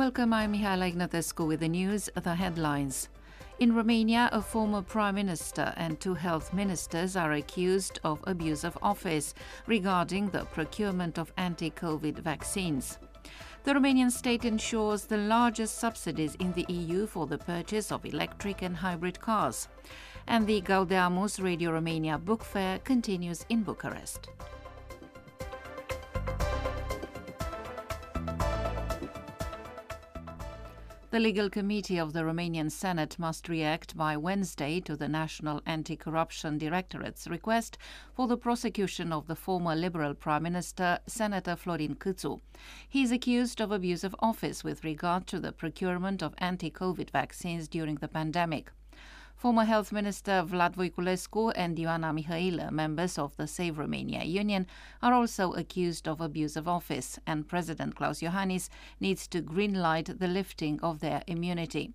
Welcome, I'm Mihaela Ignatescu with the news, the headlines. In Romania, a former prime minister and two health ministers are accused of abuse of office regarding the procurement of anti COVID vaccines. The Romanian state ensures the largest subsidies in the EU for the purchase of electric and hybrid cars. And the Gaudeamus Radio Romania Book Fair continues in Bucharest. The legal committee of the Romanian Senate must react by Wednesday to the National Anti Corruption Directorate's request for the prosecution of the former Liberal Prime Minister, Senator Florin Câțu. He is accused of abuse of office with regard to the procurement of anti COVID vaccines during the pandemic. Former Health Minister Vlad Voiculescu and Ioana Mihailă, members of the Save Romania Union, are also accused of abuse of office, and President Klaus Iohannis needs to greenlight the lifting of their immunity.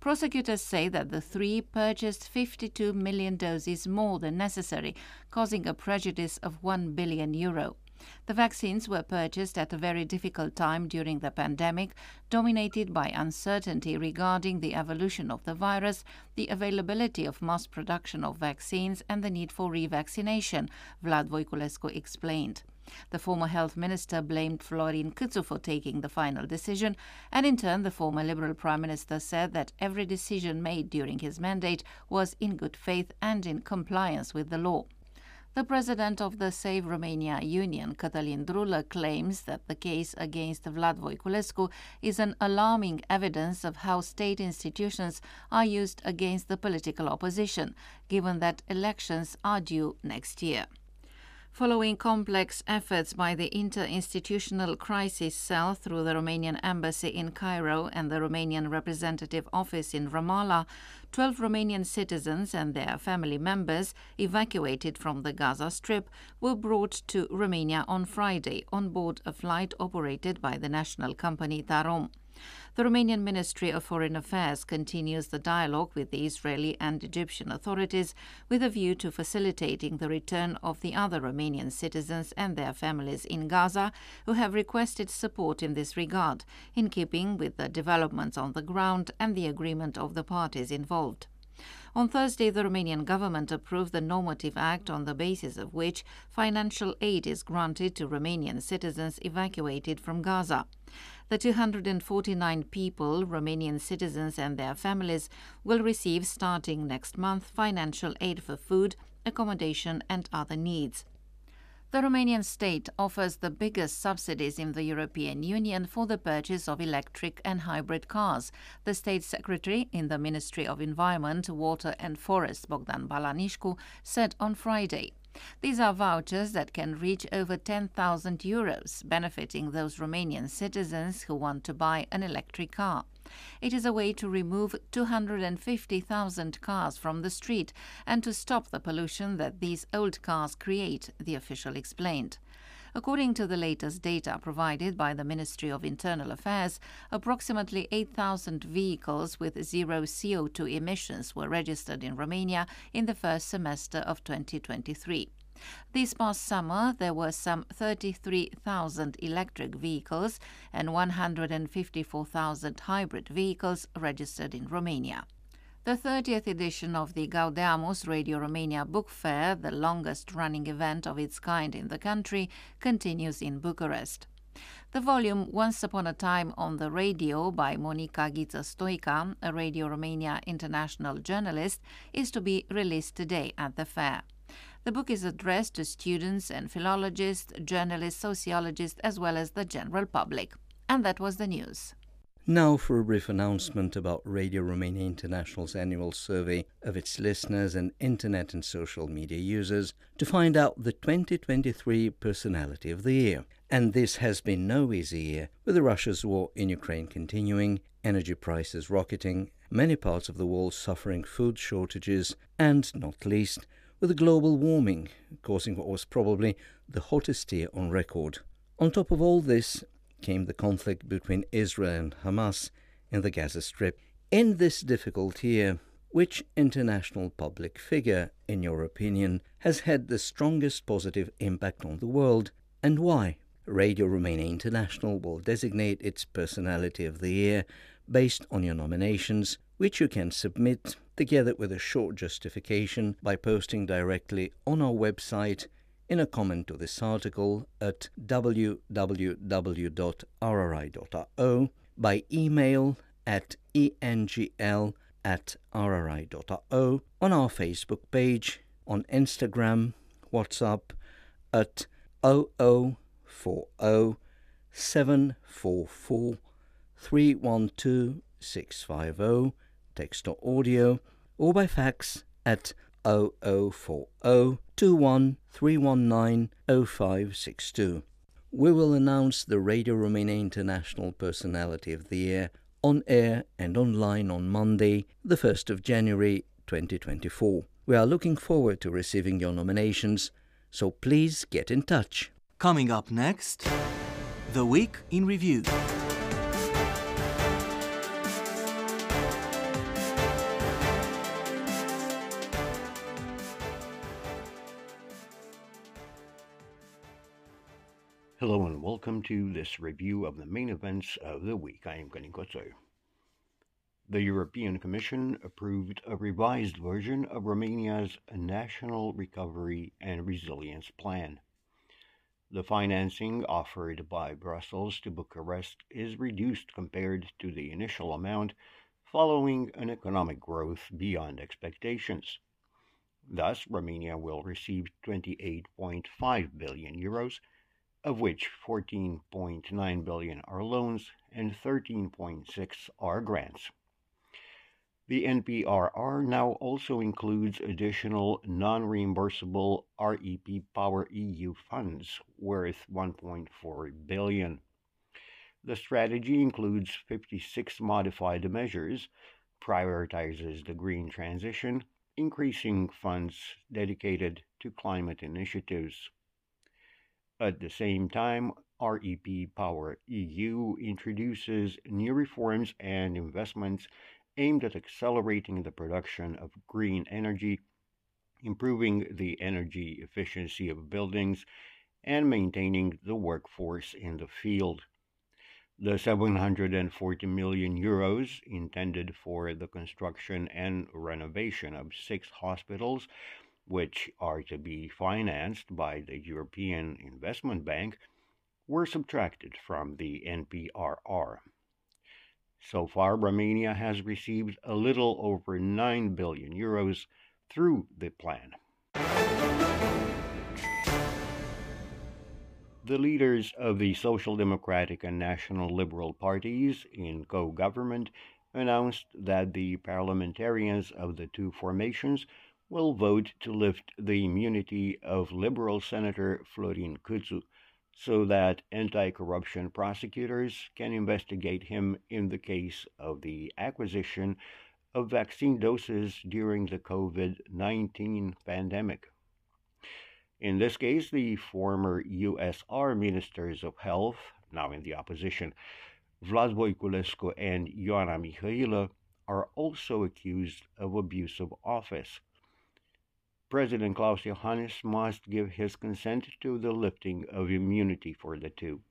Prosecutors say that the three purchased 52 million doses more than necessary, causing a prejudice of 1 billion euro. The vaccines were purchased at a very difficult time during the pandemic, dominated by uncertainty regarding the evolution of the virus, the availability of mass production of vaccines, and the need for revaccination, Vlad Voiculescu explained. The former health minister blamed Florin Câțu for taking the final decision, and in turn, the former Liberal Prime Minister said that every decision made during his mandate was in good faith and in compliance with the law. The president of the Save Romania Union, Cătălin Drulă, claims that the case against Vlad Voiculescu is an alarming evidence of how state institutions are used against the political opposition, given that elections are due next year. Following complex efforts by the Interinstitutional Crisis Cell through the Romanian Embassy in Cairo and the Romanian Representative Office in Ramallah, 12 Romanian citizens and their family members evacuated from the Gaza Strip were brought to Romania on Friday on board a flight operated by the national company Tarom. The Romanian Ministry of Foreign Affairs continues the dialogue with the Israeli and Egyptian authorities with a view to facilitating the return of the other Romanian citizens and their families in Gaza who have requested support in this regard, in keeping with the developments on the ground and the agreement of the parties involved. On Thursday, the Romanian government approved the normative act on the basis of which financial aid is granted to Romanian citizens evacuated from Gaza. The 249 people, Romanian citizens and their families, will receive starting next month financial aid for food, accommodation, and other needs. The Romanian state offers the biggest subsidies in the European Union for the purchase of electric and hybrid cars, the state secretary in the Ministry of Environment, Water and Forests, Bogdan Balanișcu, said on Friday. These are vouchers that can reach over 10,000 euros, benefiting those Romanian citizens who want to buy an electric car. It is a way to remove 250,000 cars from the street and to stop the pollution that these old cars create, the official explained. According to the latest data provided by the Ministry of Internal Affairs, approximately 8,000 vehicles with zero CO2 emissions were registered in Romania in the first semester of 2023. This past summer, there were some 33,000 electric vehicles and 154,000 hybrid vehicles registered in Romania. The 30th edition of the Gaudeamus Radio Romania Book Fair, the longest running event of its kind in the country, continues in Bucharest. The volume Once Upon a Time on the Radio by Monica Ghiță Stoica, a Radio Romania international journalist, is to be released today at the fair. The book is addressed to students and philologists, journalists, sociologists, as well as the general public. And that was the news. Now for a brief announcement about Radio Romania International's annual survey of its listeners and internet and social media users to find out the 2023 personality of the year. And this has been no easy year, with the Russia's war in Ukraine continuing, energy prices rocketing, many parts of the world suffering food shortages, and, not least, with global warming causing what was probably the hottest year on record. On top of all this, came the conflict between Israel and Hamas in the Gaza Strip. In this difficult year, which international public figure, in your opinion, has had the strongest positive impact on the world and why? Radio Romania International will designate its Personality of the Year based on your nominations, which you can submit together with a short justification by posting directly on our website in a comment to this article at www.rri.ro, by email at engl at rri.ro, on our Facebook page, on Instagram, WhatsApp at 0040 744 312 650, text or audio, or by fax at 0040 0562. We will announce the Radio Romania International Personality of the Year on air and online on Monday, the 1st of January 2024. We are looking forward to receiving your nominations, so please get in touch. Coming up next, The Week in Review. Welcome to this review of the main events of the week. I am Gani Kotso. The European Commission approved a revised version of Romania's National Recovery and Resilience Plan. The financing offered by Brussels to Bucharest is reduced compared to the initial amount following an economic growth beyond expectations. Thus, Romania will receive 28.5 billion euros of which 14.9 billion are loans and 13.6 are grants. The NPRR now also includes additional non-reimbursable REP Power EU funds worth 1.4 billion. The strategy includes 56 modified measures, prioritizes the green transition, increasing funds dedicated to climate initiatives. At the same time, REP Power EU introduces new reforms and investments aimed at accelerating the production of green energy, improving the energy efficiency of buildings, and maintaining the workforce in the field. The 740 million euros intended for the construction and renovation of six hospitals which are to be financed by the European Investment Bank, were subtracted from the NPRR. So far, Romania has received a little over 9 billion euros through the plan. The leaders of the Social Democratic and National Liberal parties in co government announced that the parliamentarians of the two formations will vote to lift the immunity of Liberal Senator Florin Câțu so that anti corruption prosecutors can investigate him in the case of the acquisition of vaccine doses during the COVID 19 pandemic. In this case, the former USR ministers of health, now in the opposition, Vlad Voiculescu and Ioana Mihailă, are also accused of abuse of office. President Klaus Iohannis must give his consent to the lifting of immunity for the two.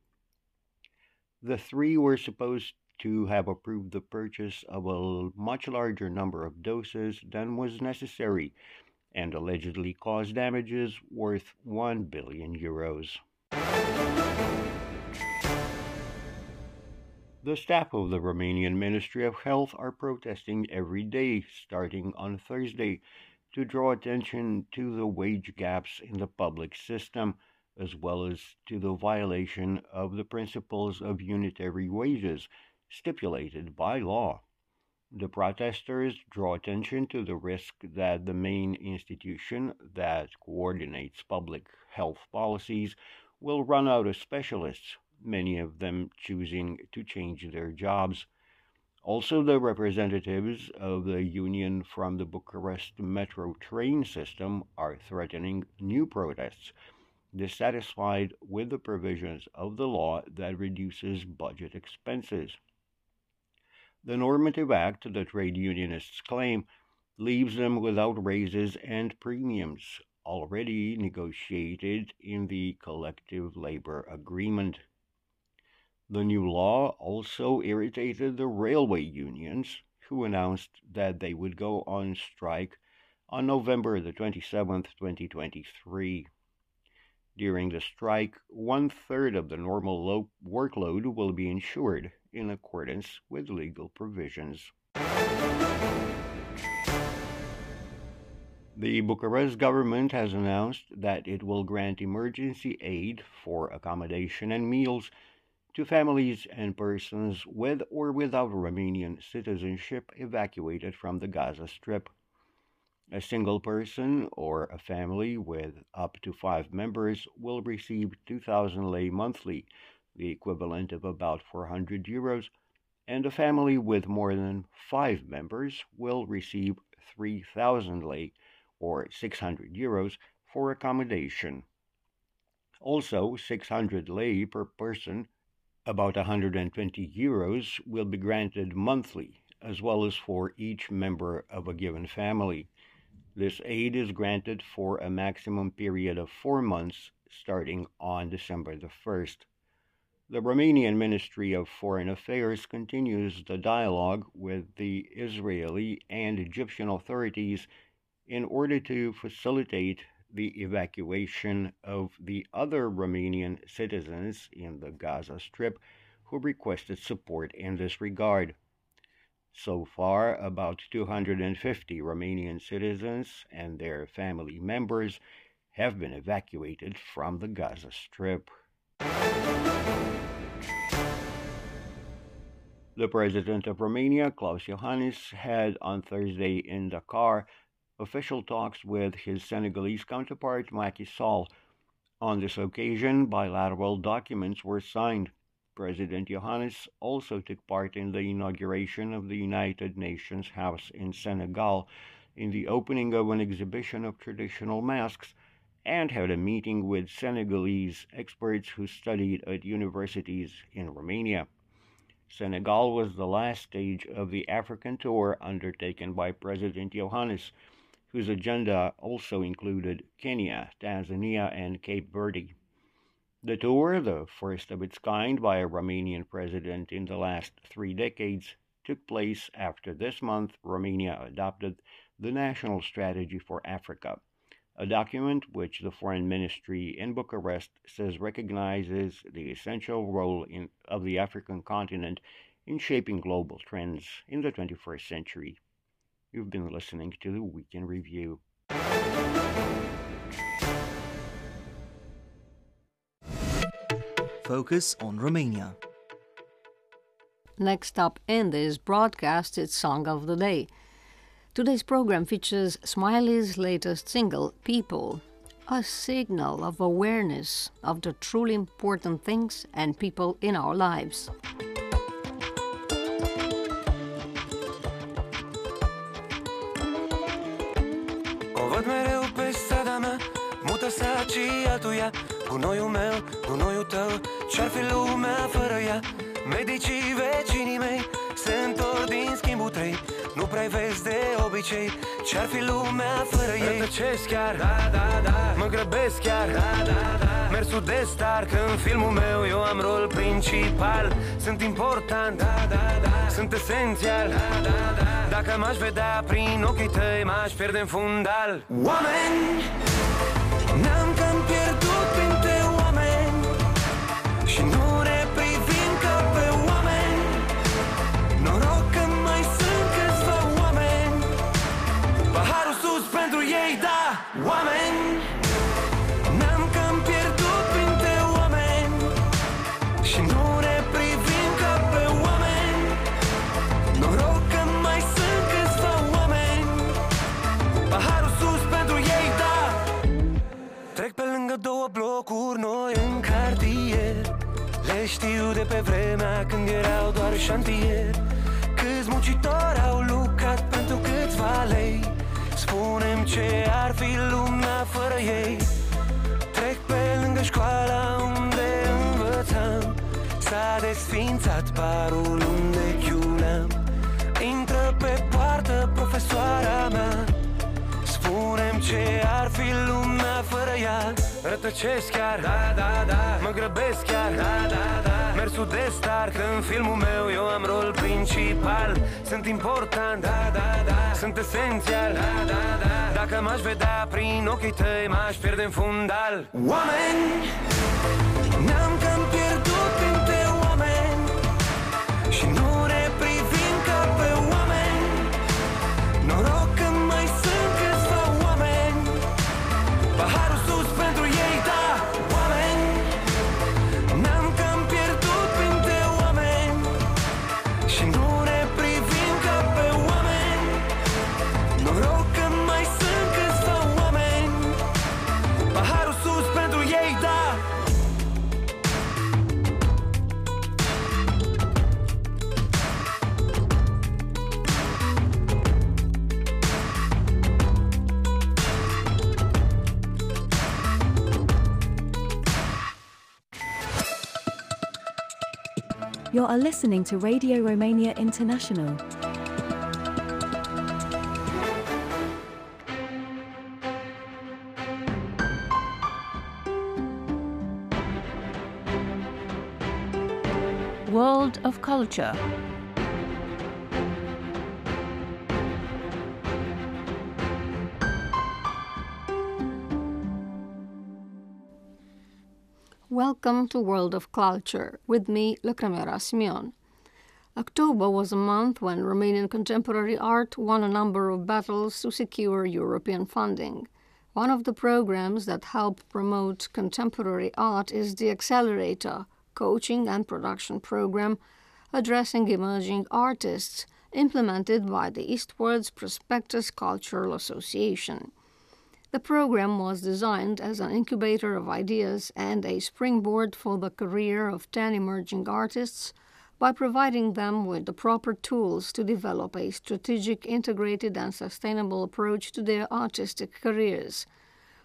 The three were supposed to have approved the purchase of a much larger number of doses than was necessary and allegedly caused damages worth 1 billion euros. The staff of the Romanian Ministry of Health are protesting every day, starting on Thursday, to draw attention to the wage gaps in the public system, as well as to the violation of the principles of unitary wages stipulated by law. The protesters draw attention to the risk that the main institution that coordinates public health policies will run out of specialists, many of them choosing to change their jobs. Also, the representatives of the union from the Bucharest metro train system are threatening new protests, dissatisfied with the provisions of the law that reduces budget expenses. The normative act, the trade unionists claim, leaves them without raises and premiums already negotiated in the collective labor agreement. The new law also irritated the railway unions, who announced that they would go on strike on November the 27th, 2023. During the strike, one third of the normal workload will be insured in accordance with legal provisions. The Bucharest government has announced that it will grant emergency aid for accommodation and meals to families and persons with or without Romanian citizenship evacuated from the Gaza Strip. A single person or a family with up to five members will receive 2,000 lei monthly the equivalent of about 400 euros, and a family with more than five members will receive 3,000 lei or 600 euros for accommodation. Also, 600 lei per person, about 120 euros, will be granted monthly, as well as for each member of a given family. This aid is granted for a maximum period of four months starting on December the 1st. The Romanian Ministry of Foreign Affairs continues the dialogue with the Israeli and Egyptian authorities in order to facilitate the evacuation of the other Romanian citizens in the Gaza Strip who requested support in this regard. So far, about 250 Romanian citizens and their family members have been evacuated from the Gaza Strip. The president of Romania, Klaus Iohannis, had on Thursday in Dakar official talks with his Senegalese counterpart, Macky Sall. On this occasion, bilateral documents were signed. President Iohannis also took part in the inauguration of the United Nations House in Senegal, in the opening of an exhibition of traditional masks, and had a meeting with Senegalese experts who studied at universities in Romania. Senegal was the last stage of the African tour undertaken by President Iohannis, whose agenda also included Kenya, Tanzania, and Cape Verde. The tour, the first of its kind by a Romanian president in the last three decades, took place after this month Romania adopted the National Strategy for Africa, a document which the Foreign Ministry in Bucharest says recognizes the essential role in, of the African continent in shaping global trends in the 21st century. You've been listening to the Week in Review. Focus on Romania. Next up in this broadcast, it's Song of the Day. Today's program features Smiley's latest single, People, a signal of awareness of the truly important things and people in our lives. Mută sacii altuia. Gunoiul meu, gunoiul tău Ce-ar fi lumea fără ea? Medicii vecinii mei Se întorc din schimbul trei. Nu prea vezi de obicei Ce-ar fi lumea fără ei? Rătăcesc chiar, da, da, da. Mă grăbesc chiar, da, da, da. Mersul de star, că în filmul meu Eu am rol principal. Sunt important, da, da, da. Sunt esențial, da, da, da. Dacă m-aș vedea prin ochii tăi M-aș pierde în fundal. Oameni Ne-am pe vremea când erau doar șantier. Câți muncitori au lucrat pentru câțiva lei? Spunem ce ar fi lumea fără ei. Trec pe lângă școala unde învățam. S-a desfințat parul unde chiuleam Intră pe poartă profesoara mea. Spunem ce ar fi lumea fără ea. Rătăcesc chiar, da, da, da. Mă grăbesc chiar, da, da, da. Mersul de star, că în filmul meu. Eu am rol principal. Sunt important, da, da, da. Sunt esențial, da, da, da. Dacă m-aș vedea prin ochii tăi M-aș pierde în fundal. Oameni, ne-am cam pierdut You are listening to Radio Romania International. World of Culture. Welcome to World of Culture with me, Lăcrămioara Simeon. October was a month when Romanian contemporary art won a number of battles to secure European funding. One of the programs that help promote contemporary art is the Accelerator coaching and production program addressing emerging artists implemented by the Eastwards Prospectus Cultural Association. The program was designed as an incubator of ideas and a springboard for the career of 10 emerging artists by providing them with the proper tools to develop a strategic, integrated, and sustainable approach to their artistic careers.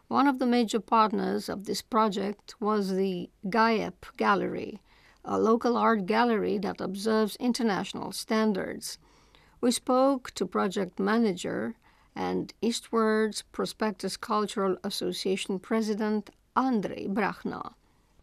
One of the major partners of this project was the GAEP Gallery, a local art gallery that observes international standards. We spoke to project manager and Eastwards Prospectus Cultural Association President Andrei Breahnă.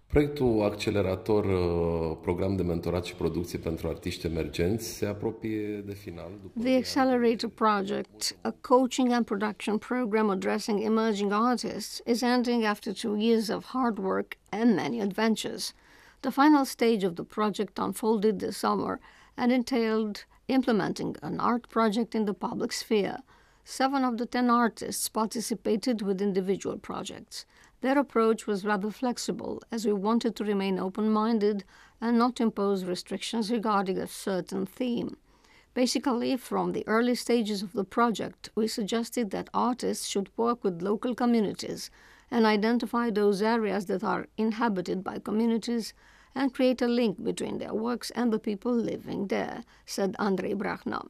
Proiectul Accelerator, uh, program de mentorat și producție pentru artiști emergenți, se apropie de final. După The Accelerator Project, a coaching and production program addressing emerging artists, is ending after two years of hard work and many adventures. The final stage of the project unfolded this summer and entailed implementing an art project in the public sphere. Seven of the ten artists participated with individual projects. Their approach was rather flexible, as we wanted to remain open minded and not impose restrictions regarding a certain theme. Basically, from the early stages of the project, we suggested that artists should work with local communities and identify those areas that are inhabited by communities and create a link between their works and the people living there, said Andrei Breahnă.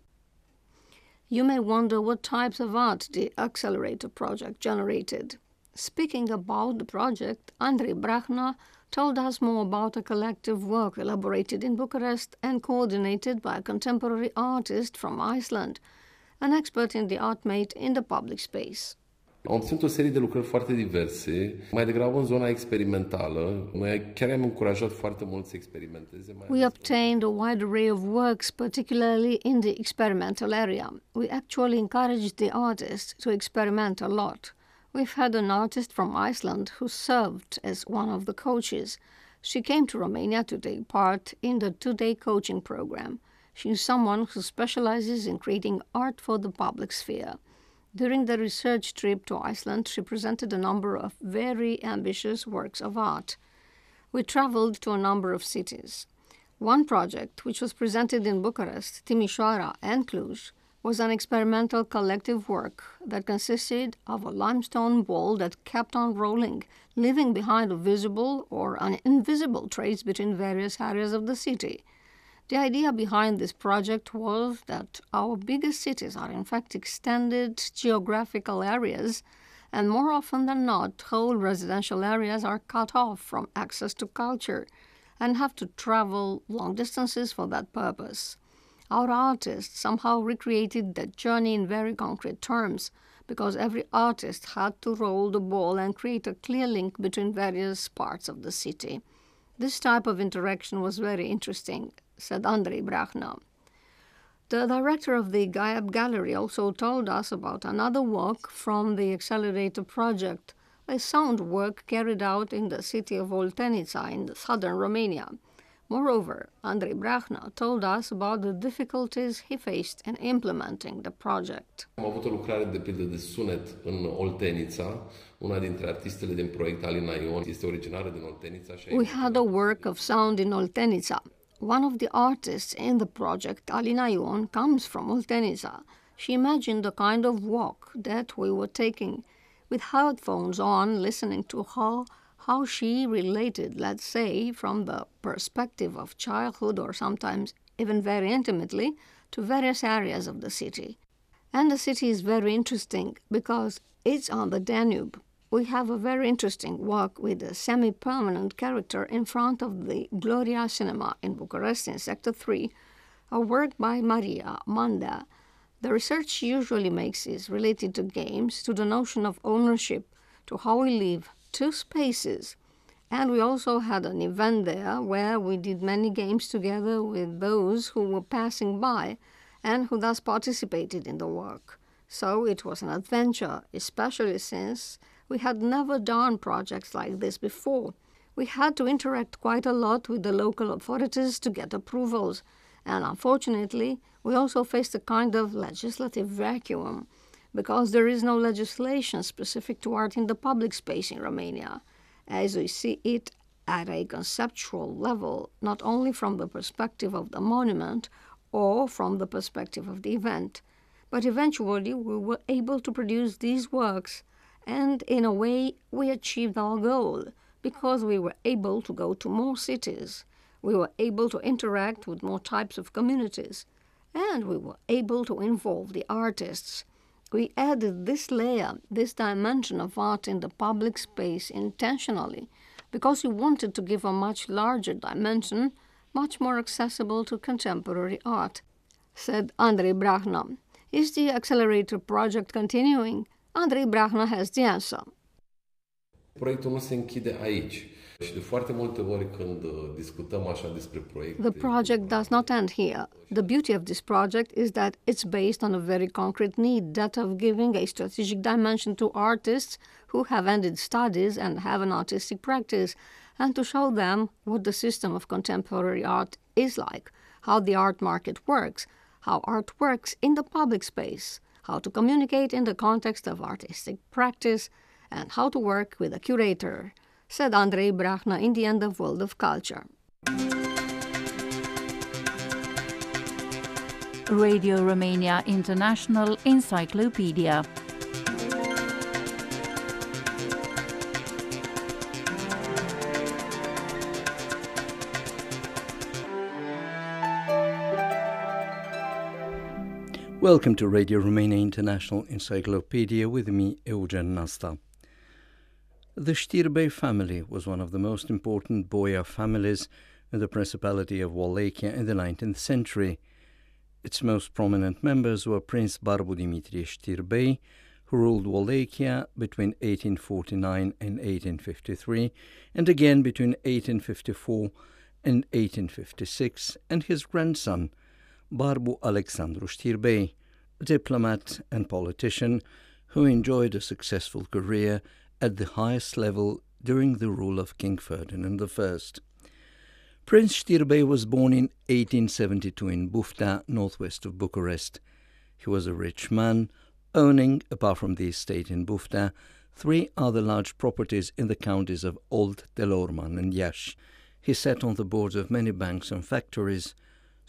You may wonder what types of art the Accelerator project generated. Speaking about the project, Andrei Breahnă told us more about a collective work elaborated in Bucharest and coordinated by a contemporary artist from Iceland, an expert in the art made in the public space. O serie de lucrări foarte diverse, mai degrabă în zona experimentală. Noi chiar am încurajat foarte mult să experimenteze. Mai We obtained a wide array of works, particularly in the experimental area. We actually encouraged the artists to experiment a lot. We've had an artist from Iceland who served as one of the coaches. She came to Romania to take part in the two day coaching program. She's someone who specializes in creating art for the public sphere. During the research trip to Iceland, she presented a number of very ambitious works of art. We traveled to a number of cities. One project, which was presented in Bucharest, Timișoara, and Cluj, was an experimental collective work that consisted of a limestone ball that kept on rolling, leaving behind a visible or an invisible trace between various areas of the city. The idea behind this project was that our biggest cities are in fact extended geographical areas, and more often than not, whole residential areas are cut off from access to culture and have to travel long distances for that purpose. Our artists somehow recreated that journey in very concrete terms because every artist had to roll the ball and create a clear link between various parts of the city. This type of interaction was very interesting, said Andrei Breahnă. The director of the GAEP Gallery also told us about another work from the Accelerator project, a sound work carried out in the city of Oltenița in southern Romania. Moreover, Andrei Breahnă told us about the difficulties he faced in implementing the project. Am avut o lucrare de pildă de sunet în Oltenița. Una dintre artistele din proiect, Alina Ion, este originară din Oltenița. We had a work of sound in Oltenița. One of the artists in the project, Alina Ion, comes from Oltenița. She imagined the kind of walk that we were taking with headphones on, listening to her how she related, let's say, from the perspective of childhood or sometimes even very intimately, to various areas of the city. And the city is very interesting because it's on the Danube. We have a very interesting walk with a semi permanent character in front of the Gloria Cinema in Bucharest in Sector 3, a work by Maria Manda. The research she usually makes is related to games, to the notion of ownership, to how we live, two spaces. And we also had an event there where we did many games together with those who were passing by and who thus participated in the work. So it was an adventure, especially since we had never done projects like this before. We had to interact quite a lot with the local authorities to get approvals, and unfortunately, we also faced a kind of legislative vacuum because there is no legislation specific to art in the public space in Romania, as we see it at a conceptual level, not only from the perspective of the monument or from the perspective of the event. But eventually, we were able to produce these works, and in a way, we achieved our goal because we were able to go to more cities. We were able to interact with more types of communities, and we were able to involve the artists we added this layer, this dimension of art in the public space intentionally because we wanted to give a much larger dimension, much more accessible to contemporary art, said Andrei Breahnă. Is the Accelerator project continuing? Andrei Breahnă has the answer. Proiectul nu se închide aici. Și de foarte multe ori când uh, discutăm așa despre proiecte... The project does not end here. The beauty of this project is that it's based on a very concrete need, that of giving a strategic dimension to artists who have ended studies and have an artistic practice, and to show them what the system of contemporary art is like, how the art market works, how art works in the public space, how to communicate in the context of artistic practice, and how to work with a curator said Andrei Breahnă in the end of World of Culture. Radio Romania International Encyclopedia. Welcome to Radio Romania International Encyclopedia with me, Eugen Nasta. The Știrbei family was one of the most important boyar families in the Principality of Wallachia in the 19th century. Its most prominent members were Prince Barbu Dimitrie Știrbei, who ruled Wallachia between 1849 and 1853, and again between 1854 and 1856, and his grandson, Barbu Alexandru Știrbei, a diplomat and politician who enjoyed a successful career at the highest level during the rule of King Ferdinand I. Prince Știrbei was born in 1872 in Buftea, northwest of Bucharest. He was a rich man, owning, apart from the estate in Buftea, three other large properties in the counties of Old Delorman, and Iași. He sat on the boards of many banks and factories,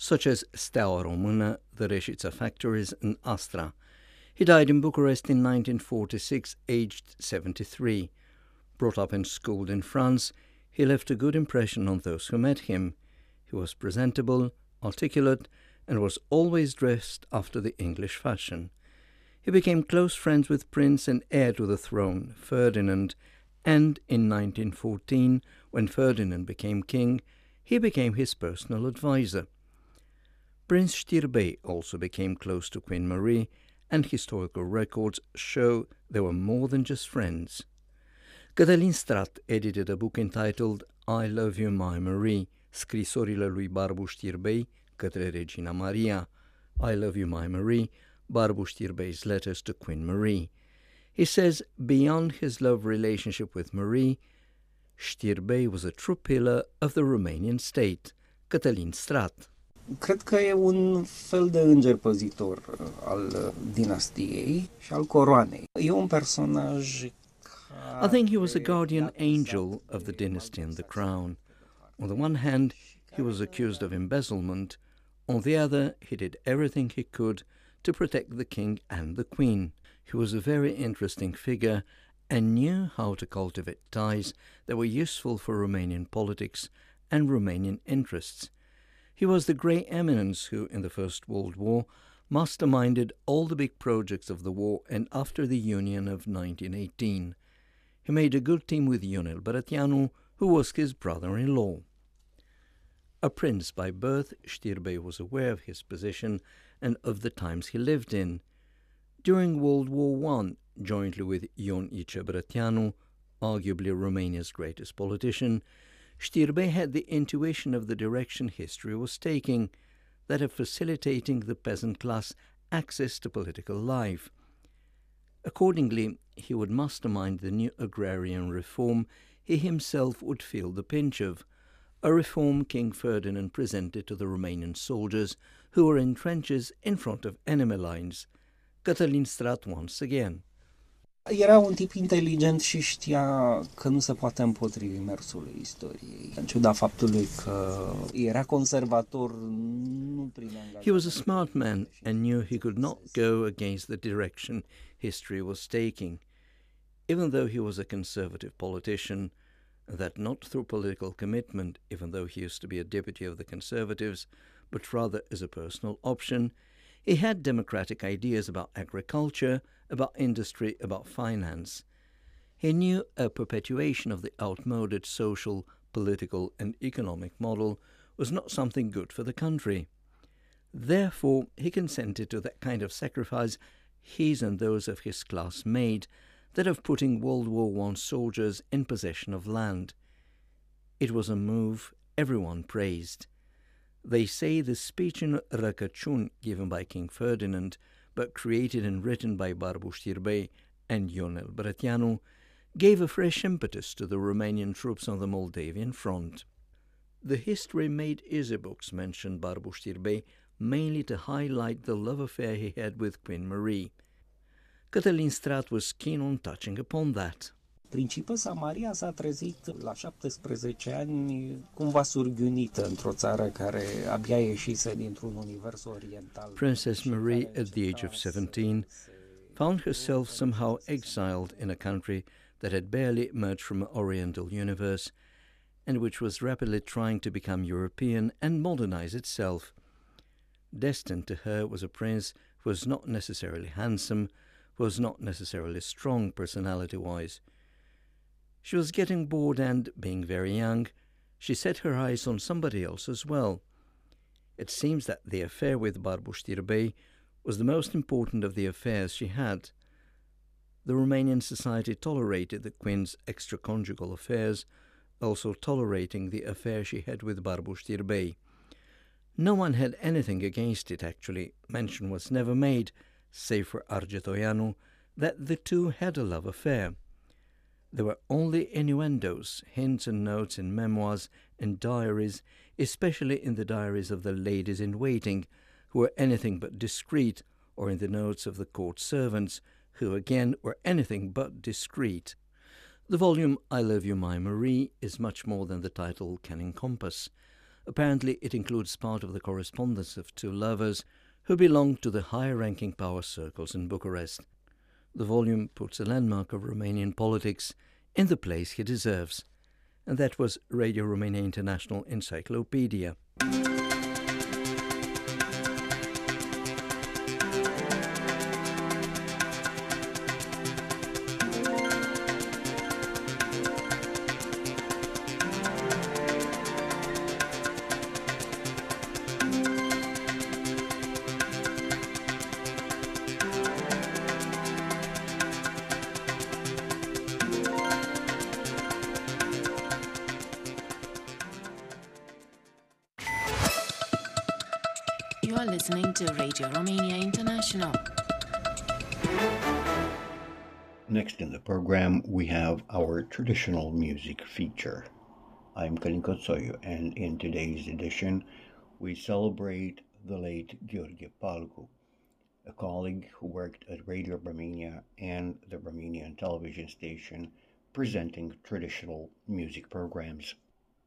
such as Steaua Română, the Reșița factories, and Astra. He died in Bucharest in 1946, aged 73. Brought up and schooled in France, he left a good impression on those who met him. He was presentable, articulate, and was always dressed after the English fashion. He became close friends with Prince and heir to the throne, Ferdinand, and in 1914, when Ferdinand became king, he became his personal adviser. Prince Știrbei also became close to Queen Marie, and historical records show they were more than just friends. Cătălin Strat edited a book entitled I Love You, My Marie, scrisorile lui Barbu Știrbei către Regina Maria, I Love You, My Marie, Barbu Știrbei's letters to Queen Marie. He says beyond his love relationship with Marie, Știrbei was a true pillar of the Romanian state, Cătălin Strat. Cred că e un fel de înger păzitor uh, al uh, dinastiei și al coroanei. E un personaj I think he was a guardian angel of the dynasty and the crown. On the one hand, he was accused of embezzlement. On the other, he did everything he could to protect the king and the queen. He was a very interesting figure and knew how to cultivate ties that were useful for Romanian politics and Romanian interests. He was the grey eminence who, in the First World War, masterminded all the big projects of the war and after the Union of 1918. He made a good team with Ionel Brătianu, who was his brother-in-law. A prince by birth, Știrbei was aware of his position and of the times he lived in. During World War I, jointly with Ion I. C. Brătianu, arguably Romania's greatest politician, Știrbei had the intuition of the direction history was taking, that of facilitating the peasant class access to political life. Accordingly, he would mastermind the new agrarian reform he himself would feel the pinch of, a reform King Ferdinand presented to the Romanian soldiers who were in trenches in front of enemy lines. Cătălin Strat once again. Era un tip inteligent și știa că nu se poate împotrivi mersului istoriei. În ciuda faptului că era conservator, nu He was a smart man and knew he could not go against the direction history was taking. Even though he was a conservative politician, that not through political commitment, even though he used to be a deputy of the Conservatives, but rather as a personal option, he had democratic ideas about agriculture, about industry, about finance. He knew a perpetuation of the outmoded social, political, and economic model was not something good for the country. Therefore, he consented to that kind of sacrifice his and those of his class made, that of putting World War I soldiers in possession of land. It was a move everyone praised. They say the speech in Răcăciuni given by King Ferdinand, but created and written by Barbu Știrbei and Ionel Brătianu, gave a fresh impetus to the Romanian troops on the Moldavian front. The history made easy books mentioned Barbu Știrbei mainly to highlight the love affair he had with Queen Marie. Cătălin Strat was keen on touching upon that. Principesa Maria s-a trezit la 17 ani cumva surghiunită într-o țară care abia ieșise dintr-un univers oriental. Princess Marie, at the age of 17, found herself somehow exiled in a country that had barely emerged from an oriental universe and which was rapidly trying to become European and modernize itself. Destined to her was a prince who was not necessarily handsome, who was not necessarily strong personality wise. She was getting bored and, being very young, she set her eyes on somebody else as well. It seems that the affair with Barbu Știrbei was the most important of the affairs she had. The Romanian society tolerated the Queen's extraconjugal affairs, also tolerating the affair she had with Barbu Știrbei. No one had anything against it, actually. Mention was never made, save for Argetoianu, that the two had a love affair. There were only innuendos, hints and notes in memoirs and diaries, especially in the diaries of the ladies in waiting, who were anything but discreet, or in the notes of the court servants, who again were anything but discreet. The volume I Love You, My Marie is much more than the title can encompass. Apparently, it includes part of the correspondence of two lovers who belong to the higher ranking power circles in Bucharest. The volume puts a landmark of Romanian politics in the place he deserves. And that was Radio Romania International Encyclopedia. Traditional music feature. I'm Călin Cotsoiu, and in today's edition, we celebrate the late Gheorghe Palcu, a colleague who worked at Radio Romania and the Romanian television station presenting traditional music programs.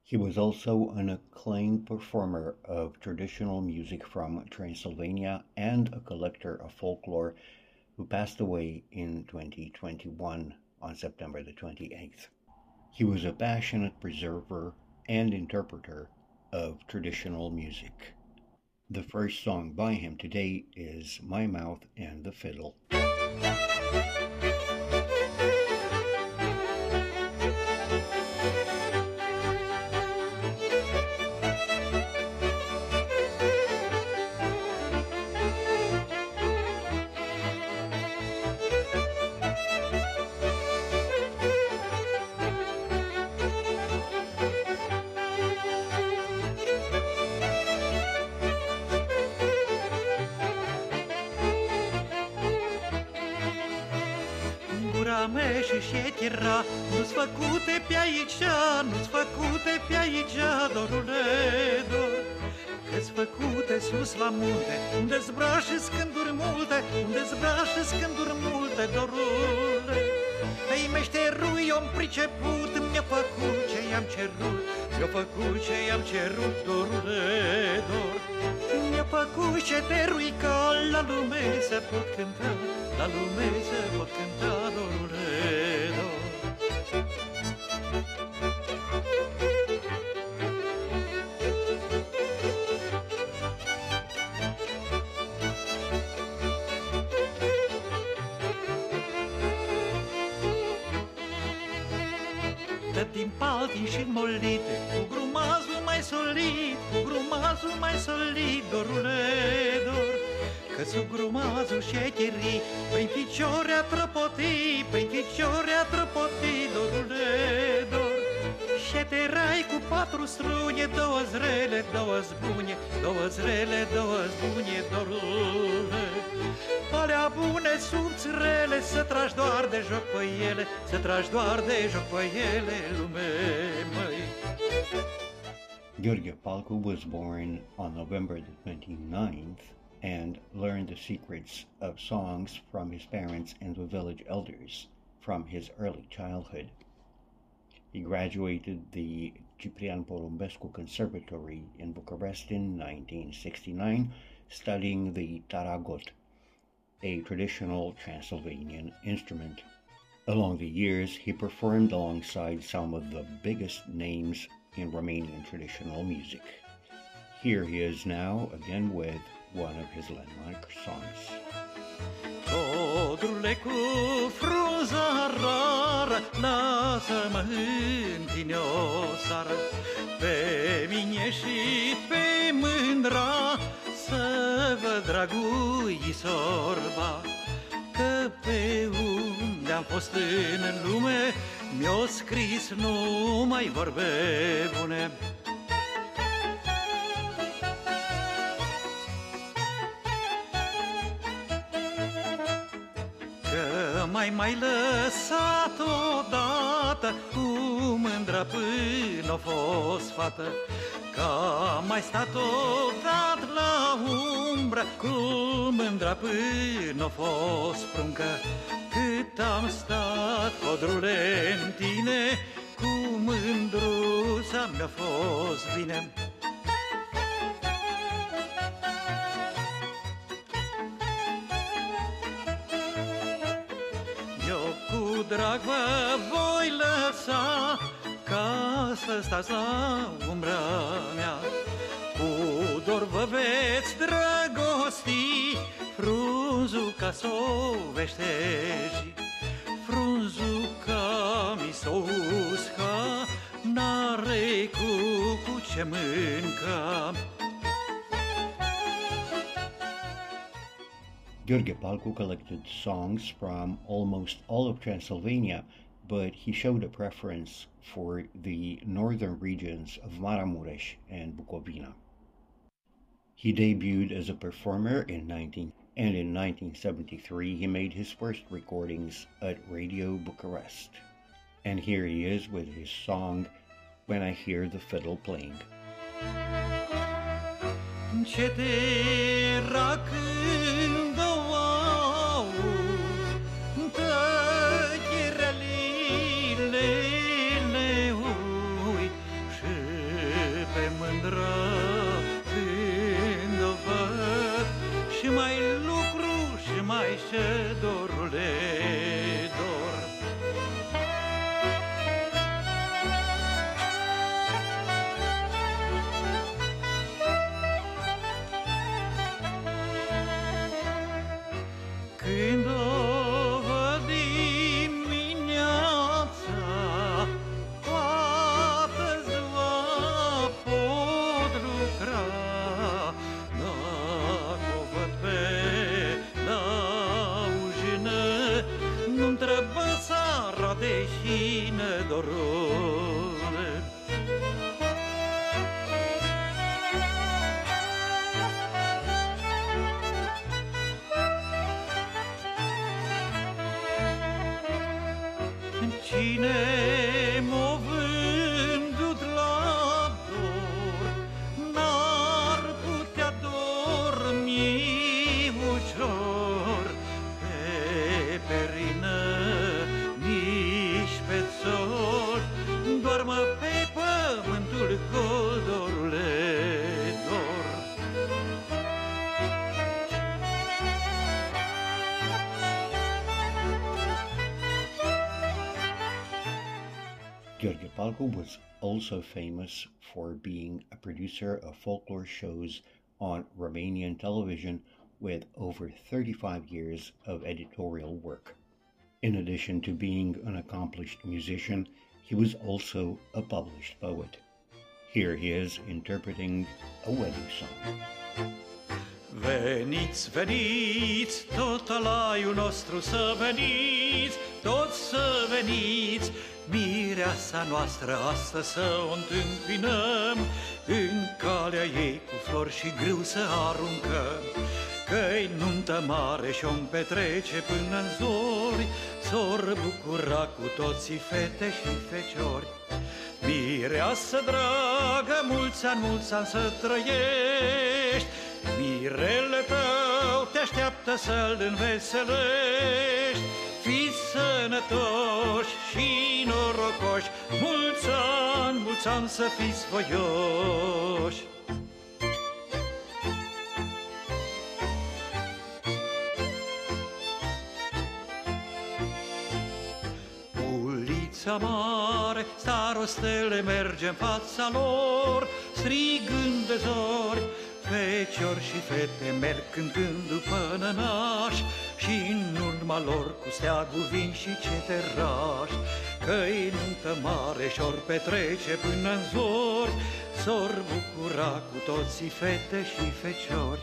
He was also an acclaimed performer of traditional music from Transylvania and a collector of folklore who passed away in 2021 on September the 28th. He was a passionate preserver and interpreter of traditional music. The first song by him today is My Mouth and the Fiddle. La munte Unde zbrașe scânduri multe Unde zbrașe scânduri multe, dorule Ei meșterui i-am priceput Mi-a făcut ce i-am cerut Mi-a făcut ce i-am cerut, dorule, dor. Mi-a făcut ce te ca la lume să pot cânta La lume să pot cânta, sub grumazul șecherii Prin picioare a trăpoti Prin picioare a trăpoti, dorule, dor. Șeterai cu patru strune Două zrele, două zbune Două zrele, două zbune, dorule Alea bune sunt rele Să tragi doar de joc pe ele Să tragi doar de joc pe ele Lume, măi. Gheorghe Palcu was born on November the 29th and learned the secrets of songs from his parents and the village elders from his early childhood. He graduated the Ciprian Porumbescu Conservatory in Bucharest in 1969, studying the taragot, a traditional Transylvanian instrument. Along the years, he performed alongside some of the biggest names in Romanian traditional music. Here he is now, again with one of his landmark songs. Codrule cu frunza rară, lasă-mă în tine o sară, pe mine și pe mândra, să vă dragui sorba, că pe unde am fost în lume, mi-o scris numai vorbe bune. Mai mai lăsat odată Cu mândră până a fost fată Că mai stat odată la umbră Cu mândră până a fost pruncă. Cât am stat, codrule, în tine Cu mândruța mi-a fost bine drag vă voi lăsa Ca să stați la umbra mea. Cu dor vă veți drăgosti Frunzuca s-o veștești. Frunzuca mi s-o usca N-are cu, cu ce mânca Gheorghe Palcu collected songs from almost all of Transylvania, but he showed a preference for the northern regions of Maramuresh and Bukovina. He debuted as a performer in 19 and in 1973 he made his first recordings at Radio Bucharest. And here he is with his song When I Hear the Fiddle Playing. water Was also famous for being a producer of folklore shows on Romanian television with over 35 years of editorial work. In addition to being an accomplished musician, he was also a published poet. Here he is interpreting a wedding song. Veniți, veniți, tot alaiul nostru să veniți, toți să veniți, Mireasa noastră astăzi să o întâmpinăm, În calea ei cu flori și grâu să aruncăm. Că-i nuntă mare și-o petrece până în zori, S-or bucura cu toții fete și feciori. Mireasă dragă, mulți ani, mulți ani să trăiești, Mirele tău te așteaptă să-l înveselești, Fiți sănătoși și norocoși, mulți ani, mulți ani să fiți voioși. Ulița mare, starostele merge în fața lor, strigând de zori, Feciori și fete merg cântând după nănaș Și în urma lor cu steagul vin și ceterași Că-i nuntă mare și-or petrece până în zor S-or bucura cu toții fete și feciori.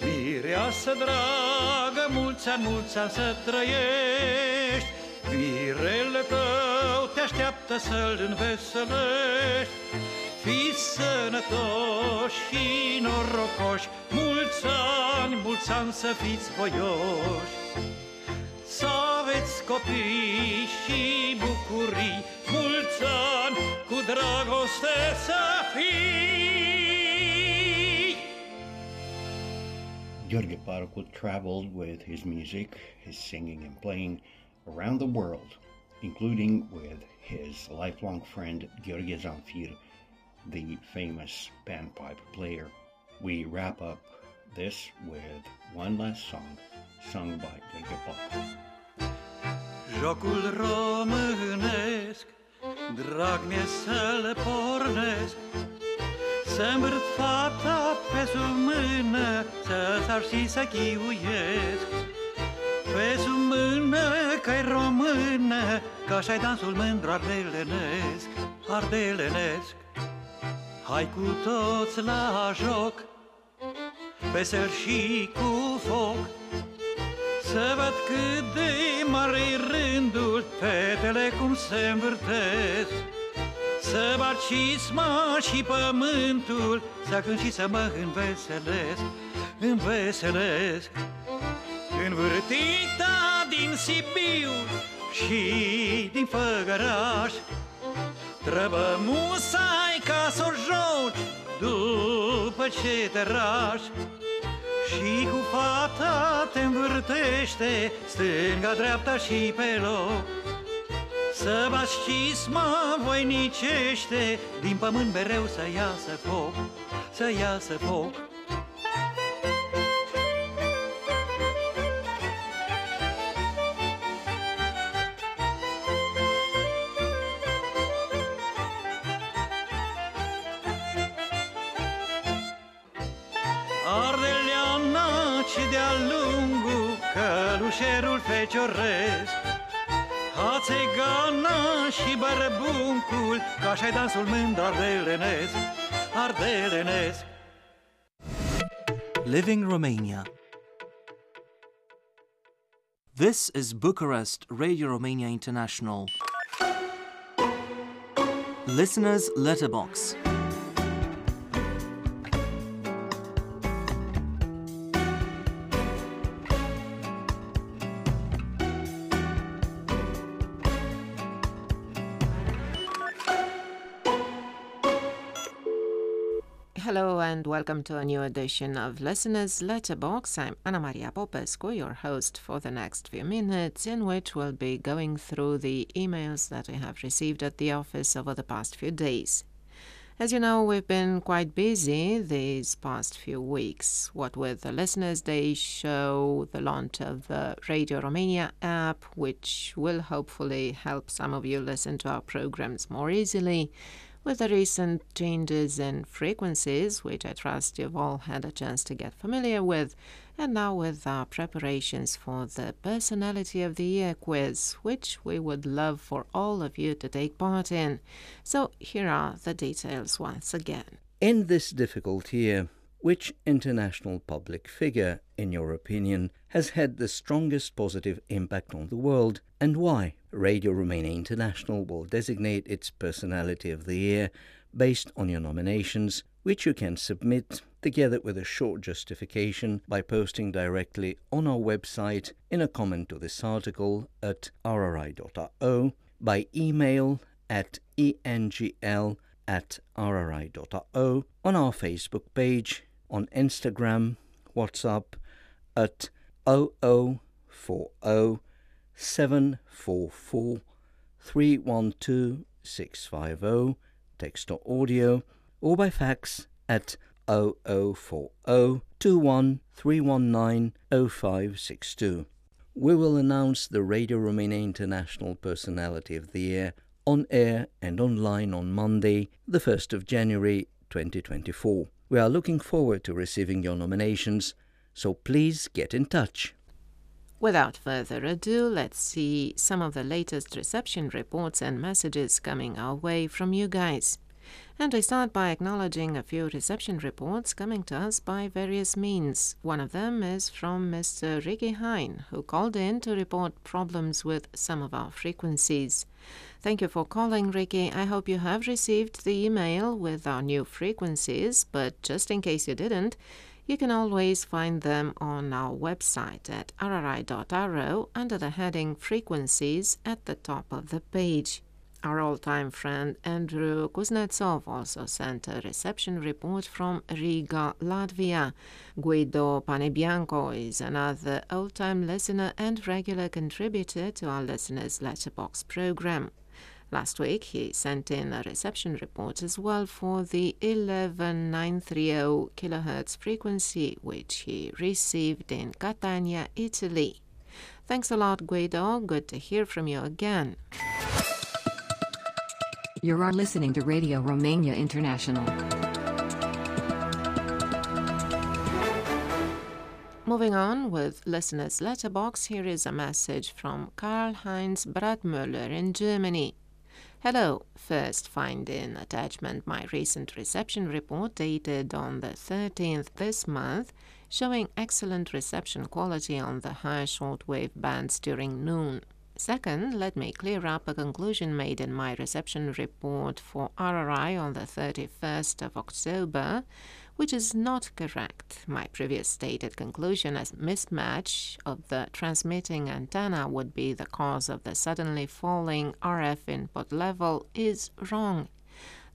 Mireasă dragă, mulți ani, mulți ani să trăiești. Mirele tău te așteaptă să-l înveselești Fiți sănătoși și norocoși, mulți ani, mulți ani să fiți voioși. Să aveți copii și bucurii, mulți ani cu dragoste să fii. Gheorghe traveled with his music, his singing and playing around the world, including with his lifelong friend Gheorghe Zamfir, the famous panpipe player. We wrap up this with one last song sung by Gheorghe Jocul românesc Drag mi să-l pornesc să învârt fata pe sub mână Să sar și să chiuiesc Pe sub mână că-i română Că așa-i dansul mândru ardelenesc Ardelenesc Hai cu toți la joc Pe și cu foc Să văd cât de mare rândul Fetele cum se învârtesc. Să bat cisma și pământul Să cânt și să mă înveselesc Înveselesc. Învârtita din Sibiu și din Făgăraș Trebuie musai ca să o joci După ce te rași. Și cu fata te învârtește Stânga, dreapta și pe loc. Să bați cisma voinicește Din pământ mereu să iasă foc Să iasă foc Ce de-a lungul fecioresc Hațegana și Ca dansul mândru ardelenesc Ardelenesc Living Romania This is Bucharest Radio Romania International. Listener's Letterbox. Welcome to a new edition of Listeners Letterbox. I'm Anna Maria Popescu, your host for the next few minutes, in which we'll be going through the emails that we have received at the office over the past few days. As you know, we've been quite busy these past few weeks, what with the Listeners' Day show, the launch of the Radio Romania app, which will hopefully help some of you listen to our programs more easily, with the recent changes in frequencies, which I trust you've all had a chance to get familiar with, and now with our preparations for the Personality of the Year quiz, which we would love for all of you to take part in. So here are the details once again. In this difficult year, which international public figure, in your opinion, has had the strongest positive impact on the world and why? Radio Romania International will designate its Personality of the Year based on your nominations, which you can submit together with a short justification by posting directly on our website in a comment to this article at rri.ro, by email at engl at rri.ro, on our Facebook page, on Instagram, WhatsApp at 0040 744 312 650, text or audio, or by fax at 0040 21 319 0562. We will announce the Radio Romania International Personality of the Year on air and online on Monday, the 1st of January 2024. We are looking forward to receiving your nominations, so please get in touch. Without further ado, let's see some of the latest reception reports and messages coming our way from you guys. And we start by acknowledging a few reception reports coming to us by various means. One of them is from Mr. Ricky Hine, who called in to report problems with some of our frequencies. Thank you for calling, Ricky. I hope you have received the email with our new frequencies, but just in case you didn't, you can always find them on our website at rri.ro under the heading Frequencies at the top of the page. Our old time friend Andrew Kuznetsov also sent a reception report from Riga, Latvia. Guido Panebianco is another old time listener and regular contributor to our listeners' letterbox program. Last week, he sent in a reception report as well for the 11930 kHz frequency, which he received in Catania, Italy. Thanks a lot, Guido. Good to hear from you again. You are listening to Radio Romania International. Moving on with listeners' letterbox, here is a message from Karl Heinz Bradmüller in Germany. Hello, first find in attachment. My recent reception report dated on the 13th this month, showing excellent reception quality on the high shortwave bands during noon. Second, let me clear up a conclusion made in my reception report for RRI on the 31st of October, which is not correct. My previous stated conclusion as mismatch of the transmitting antenna would be the cause of the suddenly falling RF input level is wrong.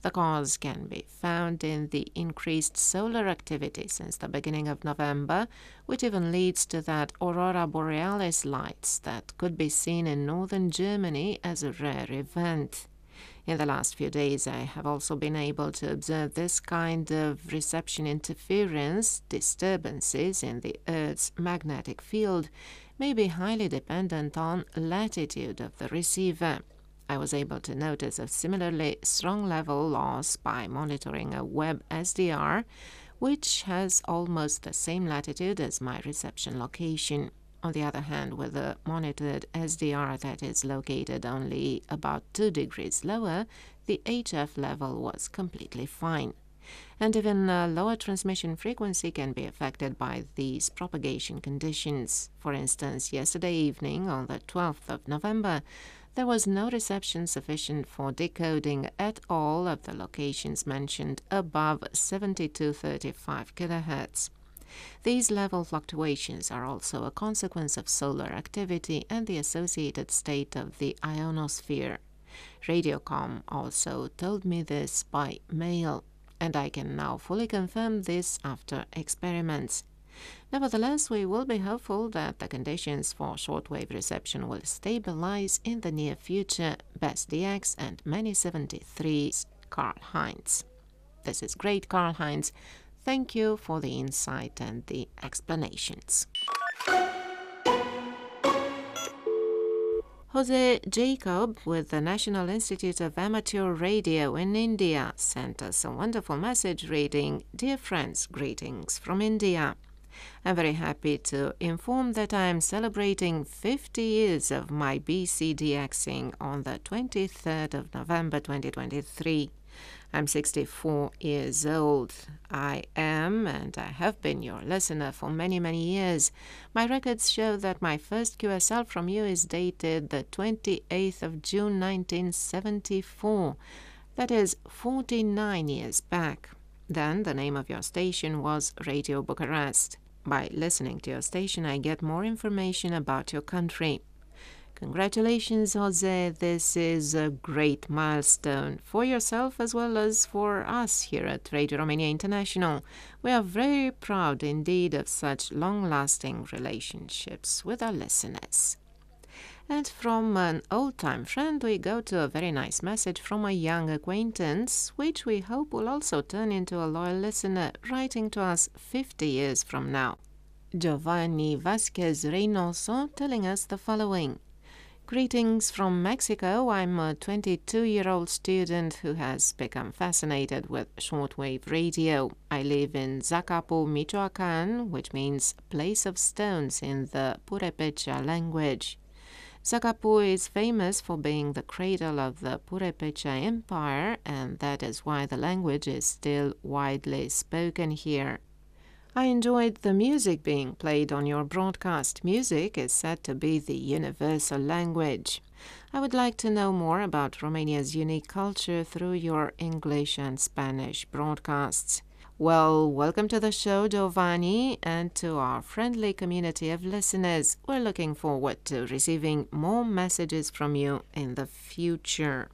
The cause can be found in the increased solar activity since the beginning of November, which even leads to that aurora borealis lights that could be seen in northern Germany as a rare event. In the last few days, I have also been able to observe this kind of reception interference, disturbances in the Earth's magnetic field, may be highly dependent on latitude of the receiver. I was able to notice a similarly strong level loss by monitoring a web SDR, which has almost the same latitude as my reception location. On the other hand, with a monitored SDR that is located only about 2 degrees lower, the HF level was completely fine. And even a lower transmission frequency can be affected by these propagation conditions. For instance, yesterday evening, on the 12th of November, there was no reception sufficient for decoding at all of the locations mentioned above 7235 kHz. These level fluctuations are also a consequence of solar activity and the associated state of the ionosphere. Radiocom also told me this by mail, and I can now fully confirm this after experiments. Nevertheless, we will be hopeful that the conditions for shortwave reception will stabilize in the near future. Best DX and many 73s, Karl Heinz. This is great, Karl Heinz. Thank you for the insight and the explanations. Jose Jacob with the National Institute of Amateur Radio in India sent us a wonderful message reading Dear friends, greetings from India. I'm very happy to inform that I am celebrating 50 years of my BCDXing on the 23rd of November 2023. I'm 64 years old. I am, and I have been your listener for many, many years. My records show that my first QSL from you is dated the 28th of June 1974. That is 49 years back. Then the name of your station was Radio Bucharest. By listening to your station, I get more information about your country. Congratulations, Jose. This is a great milestone for yourself as well as for us here at Radio Romania International. We are very proud indeed of such long lasting relationships with our listeners. And from an old time friend, we go to a very nice message from a young acquaintance, which we hope will also turn into a loyal listener, writing to us 50 years from now. Giovanni Vasquez Reynoso telling us the following. Greetings from Mexico. I'm a 22 year old student who has become fascinated with shortwave radio. I live in Zacapu, Michoacan, which means place of stones in the Purepecha language. Zacapu is famous for being the cradle of the Purepecha Empire, and that is why the language is still widely spoken here. I enjoyed the music being played on your broadcast. Music is said to be the universal language. I would like to know more about Romania's unique culture through your English and Spanish broadcasts. Well, welcome to the show, Giovanni, and to our friendly community of listeners. We're looking forward to receiving more messages from you in the future.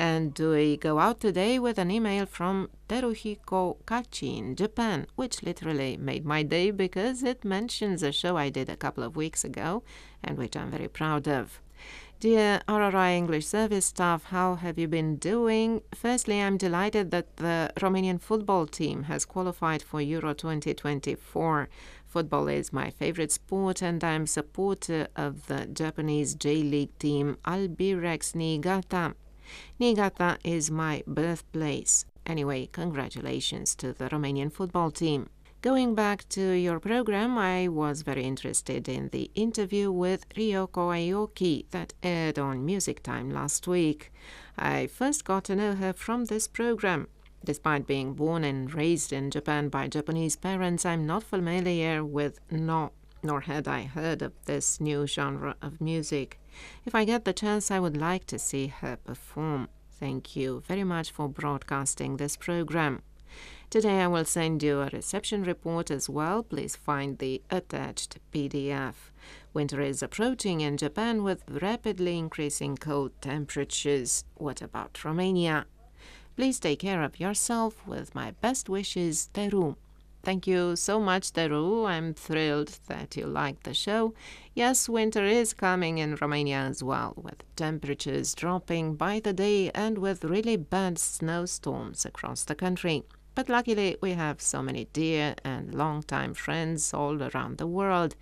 And we go out today with an email from Teruhiko Kachi in Japan, which literally made my day because it mentions a show I did a couple of weeks ago and which I'm very proud of. Dear RRI English service staff, how have you been doing? Firstly, I'm delighted that the Romanian football team has qualified for Euro 2024. Football is my favorite sport, and I'm supporter of the Japanese J League team Albirex Niigata. Niigata is my birthplace. Anyway, congratulations to the Romanian football team. Going back to your program, I was very interested in the interview with Ryoko Aoki that aired on Music Time last week. I first got to know her from this program. Despite being born and raised in Japan by Japanese parents, I'm not familiar with Noh, nor had I heard of this new genre of music. If I get the chance, I would like to see her perform. Thank you very much for broadcasting this program. Today I will send you a reception report as well. Please find the attached PDF. Winter is approaching in Japan with rapidly increasing cold temperatures. What about Romania? Please take care of yourself with my best wishes, Teru. Thank you so much, Teru. I'm thrilled that you like the show. Yes, winter is coming in Romania as well, with temperatures dropping by the day and with really bad snowstorms across the country. But luckily, we have so many dear and long-time friends all around the world.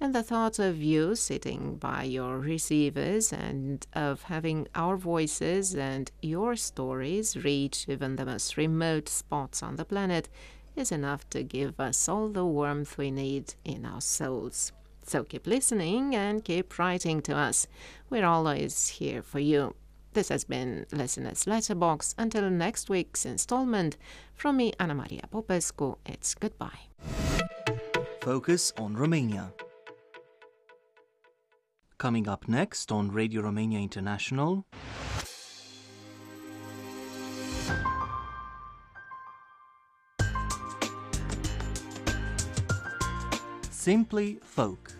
And the thought of you sitting by your receivers and of having our voices and your stories reach even the most remote spots on the planet is enough to give us all the warmth we need in our souls. So keep listening and keep writing to us. We're always here for you. This has been Listener's Letterbox. Until next week's installment, from me, Anna Maria Popescu, it's goodbye. Focus on Romania. Coming up next on Radio Romania International. Simply Folk.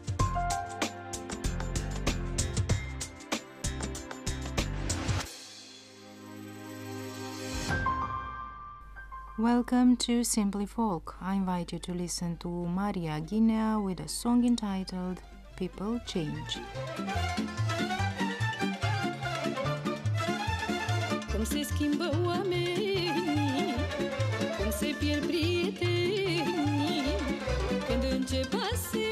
Welcome to Simply Folk. I invite you to listen to Maria Guinea with a song entitled People Change. Cum se schimbă oamenii, cum se pierd prietenii, când încep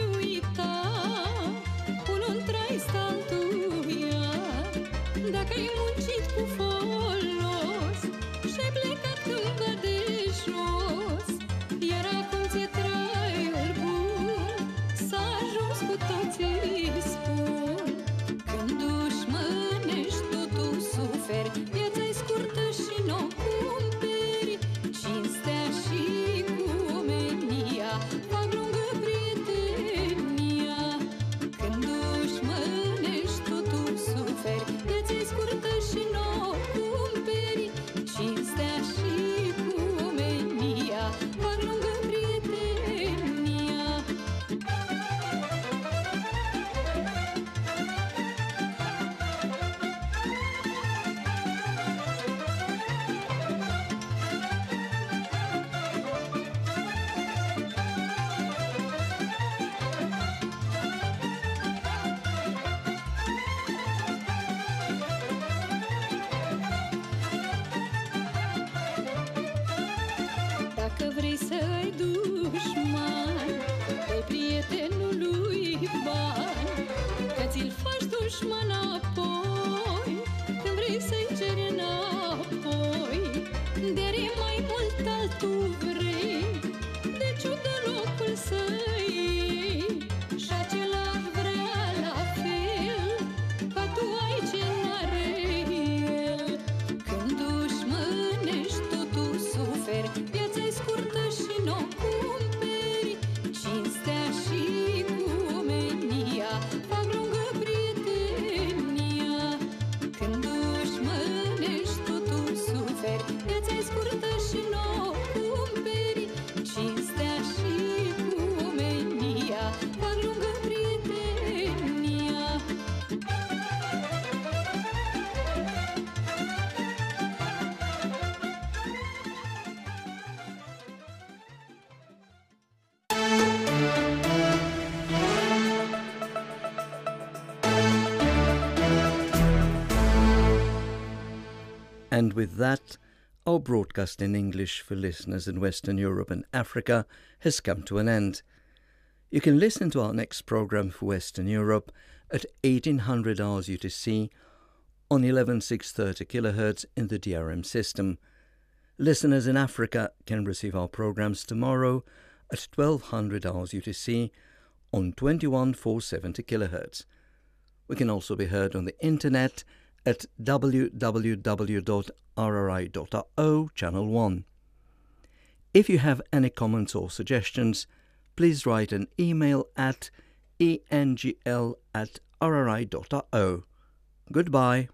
And with that, our broadcast in English for listeners in Western Europe and Africa has come to an end. You can listen to our next program for Western Europe at 1800 hours UTC on 11630 kHz in the DRM system. Listeners in Africa can receive our programs tomorrow at 1200 hours UTC on 21470 kHz. We can also be heard on the internet at www.rri.ro channel 1. If you have any comments or suggestions, please write an email at engl at rri.ro. Goodbye.